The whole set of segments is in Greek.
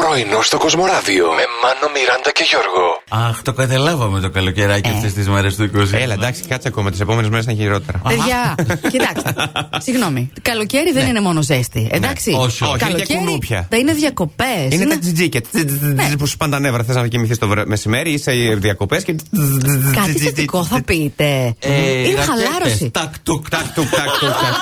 Πρωινό στο Κοσμοράδιο με Μάνο, Μιράντα και Γιώργο. Αχ, το καταλάβαμε το καλοκαιράκι Ε. αυτές τις μέρες του 20. Έλα, εντάξει, κάτσε ακόμα. Τις επόμενες μέρες θα είναι χειρότερα. Παιδιά, κοιτάξτε. Συγγνώμη. Καλοκαίρι δεν είναι μόνο ζέστη. Εντάξει. Ναι. όχι, όχι. Είναι και Καλοκαίρι κουνούπια. θα είναι διακοπές. Είναι τα τζιτζίκια Ναι. που σου πάνε τα νεύρα. Θες να κοιμηθείς το βρε- μεσημέρι, είσαι διακοπές και. Κάτι θετικό θα πείτε. Ε, Είναι ρακέτες, χαλάρωση. Τακ, τουκ, τακ. Τάκ, τουκ, τάκ, τουκ, τάκ.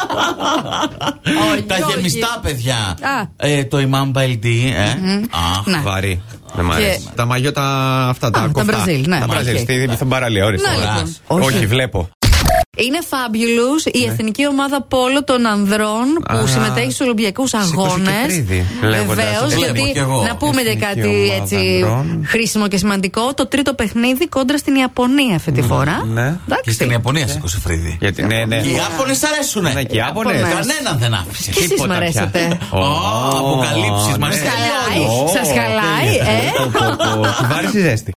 Τα όχι. γεμιστά, παιδιά. Α. Ε, το Imam LD, ε. Αχ, Να. Βαρύ. Δεν μ' Και- αρέσει. Τα μαγιό τα αυτά, τα τα κοφτά. Μπραζίλ, ναι. Τα Μπραζίλ, Οκ. στη στην παραλία, ορίστε. Να, Φοράς. λοιπόν. Όχι, Όχι. βλέπω. Είναι fabulous η εθνική ομάδα πόλο των ανδρών που Ναι. Α. συμμετέχει στου Ολυμπιακού Σήκωσε και Αγώνε. κρύδι, λέγοντας. Βεβαίω, Βλέπω γιατί κι εγώ. να πούμε και Εθνική κάτι ομάδα έτσι ανδρών. χρήσιμο και σημαντικό. Το τρίτο παιχνίδι κόντρα στην Ιαπωνία αυτή τη φορά. Ναι. Εντάξει. Και στην Ιαπωνία σήκωσε φρύδι. Γιατί, ναι, ναι. Και οι Ιάπωνε αρέσουνε. Ναι, και οι Ιάπωνες. Ιάπωνες. Κανέναν δεν άφησε. Και εσεί Τίποτα μ' αρέσετε. πια. Ω, αποκαλύψεις, ναι. μας Σας θέλει χαλάει, όλους. σας χαλάει, ε. Τη βάρη η ζέστη.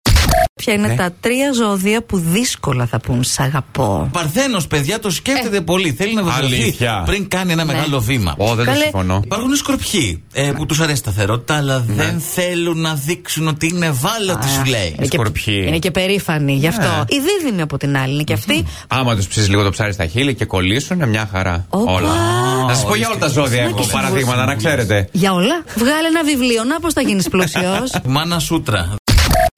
Ποια είναι τα τρία ζώδια που δύσκολα θα πούν Σ' αγαπώ. Παρθένος, παιδιά, το σκέφτεται πολύ. Θέλει να δοθεί Αλήθεια. πριν κάνει ένα μεγάλο βήμα. Ω, δεν το Καλέ. συμφωνώ. Υπάρχουν σκορπιοί ε, που τους αρέσει η σταθερότητα, αλλά δεν θέλουν να δείξουν ότι είναι ευάλωτοι, σου λέει. Είναι και- σκορπιοί. Είναι και περήφανοι γι' αυτό. Οι δίδυμοι από την άλλη είναι και αυτοί. Άμα τους ψήσεις λίγο το ψάρι στα χείλη και κολλήσουν, μια χαρά. Όπα. Όλα. Να σας πω για όλα τα ζώδια έχω και παραδείγματα, να ξέρετε. Για όλα. Βγάλε ένα βιβλίο. Να πώς θα γίνεις πλούσιος. Μάνα σούτρα.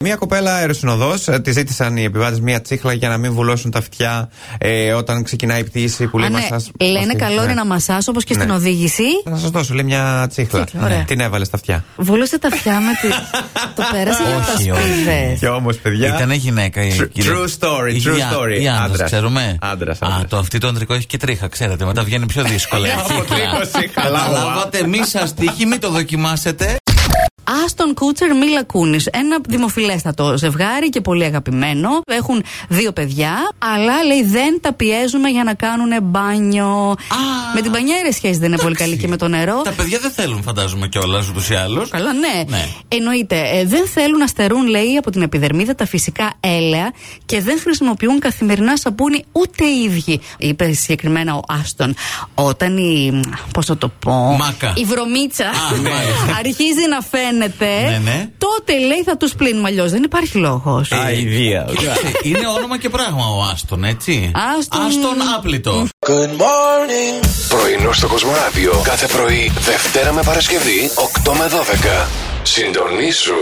Μία κοπέλα αεροσυνοδός, τη ζήτησαν οι επιβάτες μία τσίχλα για να μην βουλώσουν τα αυτιά ε, όταν ξεκινάει η πτήση που λέει ναι. μασάζ. Λένε Αυτή, καλό ναι. είναι να μασά όπως και στην Ναι. οδήγηση. Θα σας δώσω, λέει μια τσίχλα. Τσίχλα, ωραία. Την έβαλε στα αυτιά. Βούλωσε τα αυτιά με τη. το πέρασε για τα Όχι, όχι. σπίδε. Και όμως, παιδιά. Ήταν γυναίκα η True- κυρία. true story, Ή true α- story. Ή άντρας, Άντρας. ξέρουμε. Άντρας, Α, άντρας. το αυτή το ανδρικό έχει και τρίχα, ξέρετε. Μετά βγαίνει πιο δύσκολα. η τσίχλα. τρίχωση, καλά, Καταλάβατε, μη σας τύχει, μην το δοκιμάσετε. Άστον Κούτσερ Μίλα Κούνη. Ένα δημοφιλέστατο ζευγάρι και πολύ αγαπημένο. Έχουν δύο παιδιά, αλλά λέει δεν τα πιέζουμε για να κάνουν μπάνιο. με την πανιέρα η σχέση δεν είναι πολύ καλή και με το νερό. Τα παιδιά δεν θέλουν, φαντάζομαι κιόλας ούτως ή άλλως. Καλά, ναι. Ναι. Εννοείται. Ε, δεν θέλουν να στερούν, λέει, από την επιδερμίδα τα φυσικά έλαια και δεν χρησιμοποιούν καθημερινά σαπούνι ούτε οι ίδιοι. Είπε συγκεκριμένα ο Άστον. Όταν η. Πώς θα το πω. Μάκα. Η βρωμίτσα Α, μάλιστα. αρχίζει να φαίνεται. Ναι, ναι. Τότε λέει θα τους πλύνουμε αλλιώς. Δεν υπάρχει λόγος. Αιδία. Κοίταξε, Είναι όνομα και πράγμα ο Άστον, έτσι. Άστον. Άστον άπλητο. Πρωινό στο Κοσμοράδιο κάθε πρωί, Δευτέρα με Παρασκευή, 8 με 12. Συντονίσου